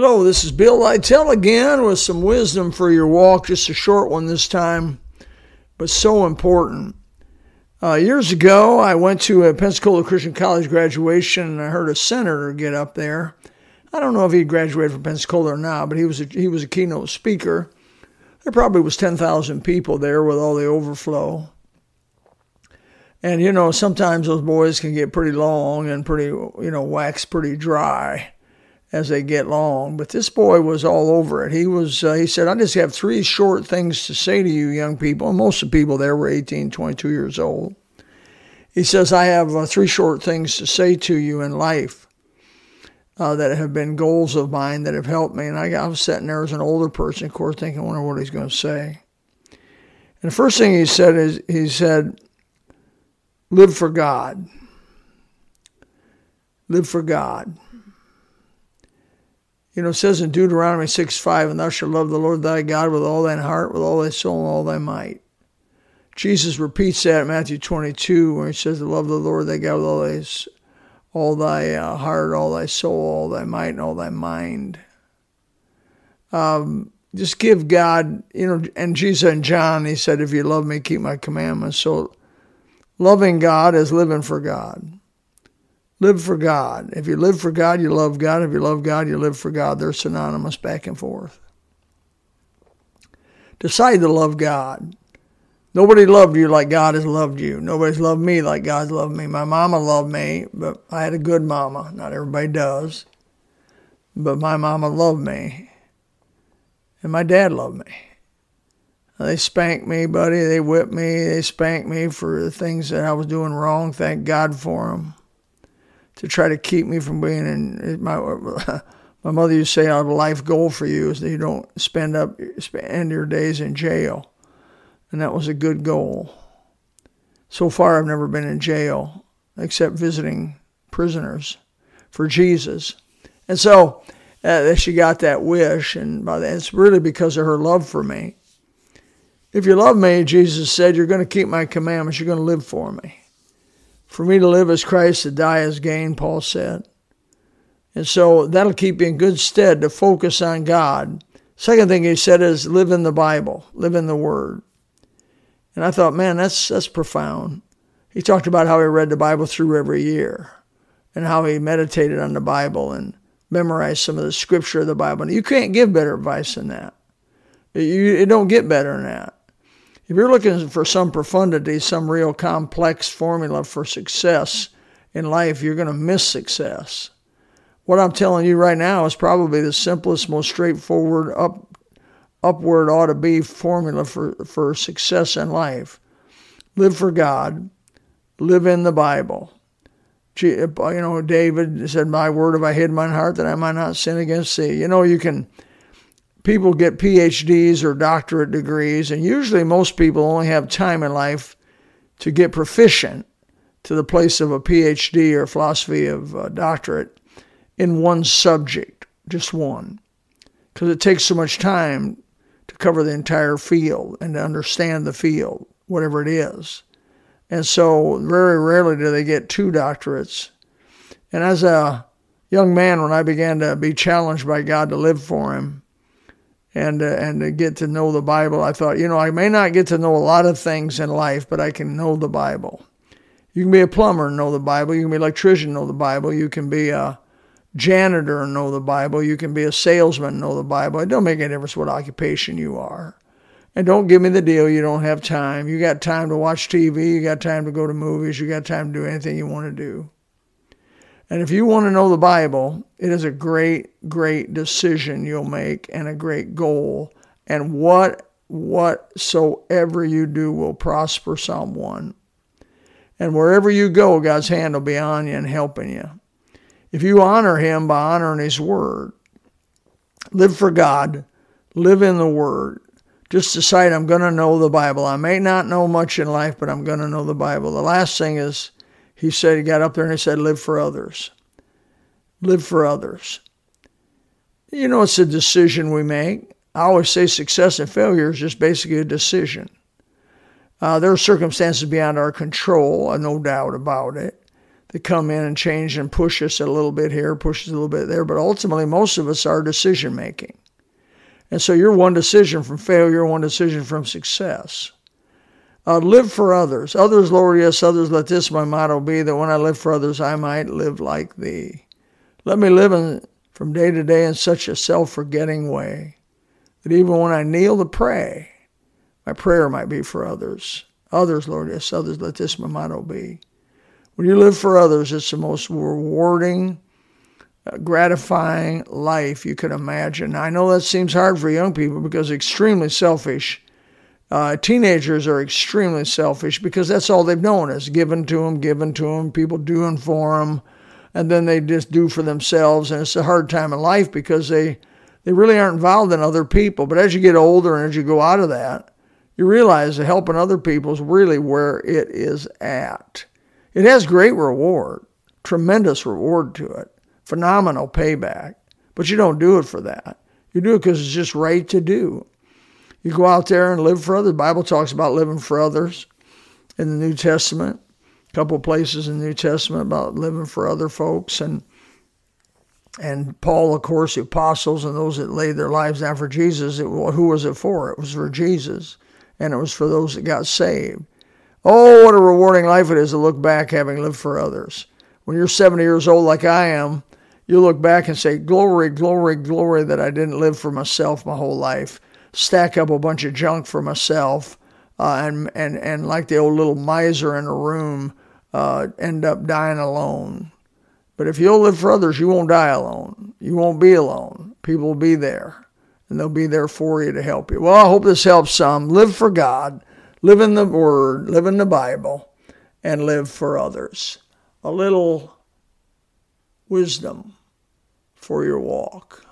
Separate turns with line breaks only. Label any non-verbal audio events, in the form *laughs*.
Hello, this is Bill Lytell again with some wisdom for your walk. Just a short one this time, but so important. Uh, years ago, I went to a Pensacola Christian College graduation and I heard a senator get up there. I don't know if he graduated from Pensacola or not, but he was a, he was a keynote speaker. There probably was 10,000 people there with all the overflow. And you know, sometimes those boys can get pretty long and pretty, you know, wax pretty dry as they get long. But this boy was all over it. He was. Uh, he said, "I just have three short things to say to you, young people." And most of the people there were 18, 22 years old. He says, "I have uh, three short things to say to you in life." Uh, that have been goals of mine that have helped me. And I, I was sitting there as an older person, of course, thinking, I wonder what he's going to say. And the first thing he said is, he said, live for God. Live for God. You know, it says in Deuteronomy 6 5, and thou shalt love the Lord thy God with all thine heart, with all thy soul, and all thy might. Jesus repeats that in Matthew 22, where he says, love the Lord thy God with all thy, all thy uh, heart, all thy soul, all thy might, and all thy mind. Um, just give God, you know, and Jesus and John, he said, if you love me, keep my commandments. So loving God is living for God. Live for God. If you live for God, you love God. If you love God, you live for God. They're synonymous back and forth. Decide to love God. Nobody loved you like God has loved you. Nobody's loved me like God's loved me. My mama loved me, but I had a good mama. Not everybody does. But my mama loved me. And my dad loved me. They spanked me, buddy. They whipped me. They spanked me for the things that I was doing wrong. Thank God for them to try to keep me from being in my *laughs* my mother used to say a life goal for you is that you don't spend up spend your days in jail, and that was a good goal. So far, I've never been in jail except visiting prisoners for Jesus, and so uh, she got that wish, and by that it's really because of her love for me. If you love me, Jesus said, you're going to keep my commandments. You're going to live for me. For me to live as Christ, to die as gain, Paul said. And so that'll keep you in good stead to focus on God. Second thing he said is live in the Bible, live in the Word. And I thought, man, that's that's profound. He talked about how he read the Bible through every year and how he meditated on the Bible and memorized some of the scripture of the Bible. And you can't give better advice than that. You, it don't get better than that. If you're looking for some profundity, some real complex formula for success in life, you're going to miss success. What I'm telling you right now is probably the simplest, most straightforward, up, upward ought to be formula for, for success in life. Live for God, live in the Bible. You know, David said, My word have I hid in my heart that I might not sin against thee. You know, you can people get PhDs or doctorate degrees, and usually most people only have time in life to get proficient to the place of a PhD or philosophy of a doctorate in one subject, just one. Because it takes so much time to cover the entire field and to understand the field, whatever it is. And so very rarely do they get two doctorates. And as a young man, when I began to be challenged by God to live for Him, and uh, and to get to know the Bible. I thought, you know, I may not get to know a lot of things in life, but I can know the Bible. You can be a plumber and know the Bible. You can be an electrician and know the Bible. You can be a janitor and know the Bible. You can be a salesman and know the Bible. It don't make any difference what occupation you are. And don't give me the deal you don't have time. You got time to watch TV. You got time to go to movies. You got time to do anything you want to do. And if you want to know the Bible, it is a great, great decision you'll make and a great goal. And what whatsoever you do will prosper someone. And wherever you go, God's hand will be on you and helping you. If you honor Him by honoring His Word, live for God, live in the Word. Just decide I'm going to know the Bible. I may not know much in life, but I'm going to know the Bible. The last thing is he said, he got up there and he said, live for others. Live for others. You know, it's a decision we make. I always say success and failure is just basically a decision. Uh, there are circumstances beyond our control, uh, no doubt about it. that come in and change and push us a little bit here, push us a little bit there. But ultimately, most of us are decision making. And so you're one decision from failure, one decision from success. Uh, live for others. Others, Lord, yes, others, let this my motto be that when I live for others, I might live like thee. Let me live in, from day to day in such a self forgetting way that even when I kneel to pray, my prayer might be for others. Others, Lord, yes, others, let this my motto be. When you live for others, it's the most rewarding, uh, gratifying life you can imagine. I know that seems hard for young people because extremely selfish. Uh, teenagers are extremely selfish because that's all they've known is given to them, given to them, people doing for them, and then they just do for themselves. And it's a hard time in life because they they really aren't involved in other people. But as you get older and as you go out of that, you realize that helping other people is really where it is at. It has great reward, tremendous reward to it, phenomenal payback. But you don't do it for that. You do it because it's just right to do. You go out there and live for others. The Bible talks about living for others in the New Testament. A couple places in the New Testament about living for other folks and and Paul, of course, the apostles and those that laid their lives down for Jesus. It, who was it for? It was for Jesus and it was for those that got saved. Oh, what a rewarding life it is to look back having lived for others. When you're 70 years old, like I am, you look back and say, Glory, glory, glory that I didn't live for myself my whole life, stack up a bunch of junk for myself, uh, and, and, and like the old little miser in a room, uh, end up dying alone. But if you'll live for others, you won't die alone. You won't be alone. People will be there and they'll be there for you to help you. Well, I hope this helps some. Live for God, live in the Word, live in the Bible, and live for others. A little wisdom for your walk.